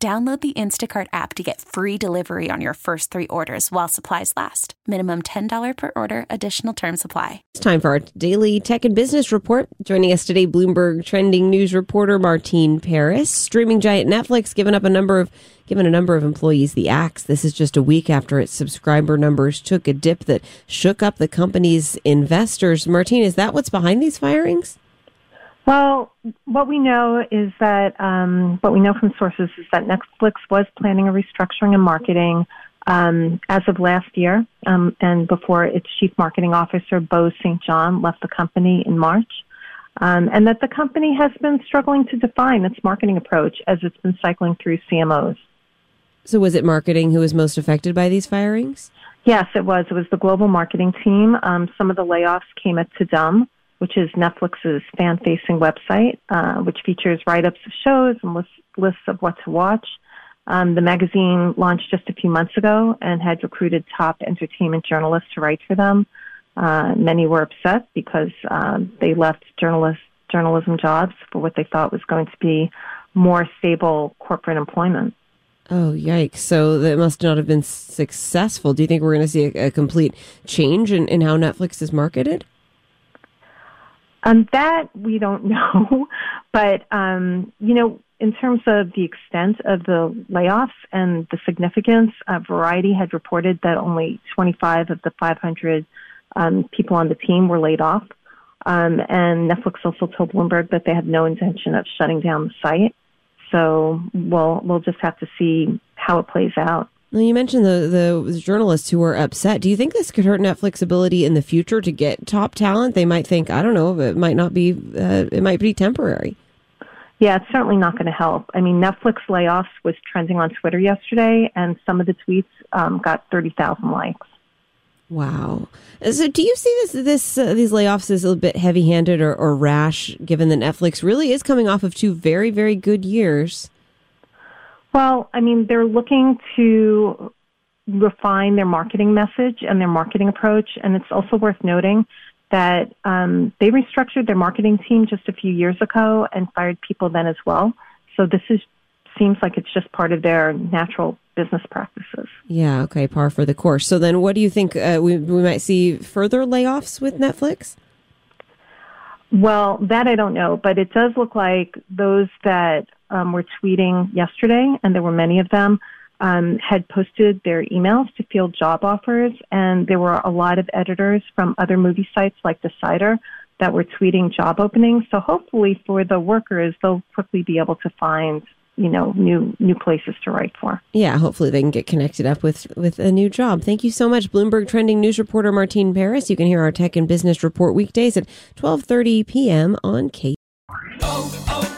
Download the Instacart app to get free delivery on your first three orders while supplies last. Minimum $10 per order, additional term supply. It's time for our daily tech and business report. Joining us today, Bloomberg trending news reporter Martine Paris. Streaming giant Netflix given up a number of given a number of employees the axe. This is just a week after its subscriber numbers took a dip that shook up the company's investors. Martine, is that what's behind these firings? Well, what we know is that um, what we know from sources is that Netflix was planning a restructuring and marketing um, as of last year, um, and before its chief marketing officer Bo St. John left the company in March, um, and that the company has been struggling to define its marketing approach as it's been cycling through CMOs. So, was it marketing who was most affected by these firings? Yes, it was. It was the global marketing team. Um, some of the layoffs came at Tudum which is Netflix's fan facing website, uh, which features write ups of shows and lists, lists of what to watch. Um, the magazine launched just a few months ago and had recruited top entertainment journalists to write for them. Uh, many were upset because um, they left journalist, journalism jobs for what they thought was going to be more stable corporate employment. Oh, yikes. So that must not have been successful. Do you think we're going to see a, a complete change in, in how Netflix is marketed? Um, that we don't know, but um, you know, in terms of the extent of the layoffs and the significance, uh, Variety had reported that only 25 of the 500 um, people on the team were laid off, um, and Netflix also told Bloomberg that they had no intention of shutting down the site. So we'll we'll just have to see how it plays out. Well, you mentioned the, the journalists who were upset. Do you think this could hurt Netflix' ability in the future to get top talent? They might think, I don't know, it might not be, uh, it might be temporary. Yeah, it's certainly not going to help. I mean, Netflix layoffs was trending on Twitter yesterday, and some of the tweets um, got thirty thousand likes. Wow. So, do you see this this uh, these layoffs as a bit heavy handed or, or rash, given that Netflix really is coming off of two very very good years? Well, I mean, they're looking to refine their marketing message and their marketing approach. And it's also worth noting that um, they restructured their marketing team just a few years ago and fired people then as well. So this is seems like it's just part of their natural business practices. Yeah. Okay. Par for the course. So then, what do you think uh, we we might see further layoffs with Netflix? Well, that I don't know, but it does look like those that um, were tweeting yesterday, and there were many of them, um, had posted their emails to field job offers, and there were a lot of editors from other movie sites like Decider that were tweeting job openings. So hopefully, for the workers, they'll quickly be able to find you know new new places to write for. Yeah, hopefully they can get connected up with with a new job. Thank you so much, Bloomberg trending news reporter Martine Paris. You can hear our tech and business report weekdays at 12:30 p.m. on K. Oh, oh.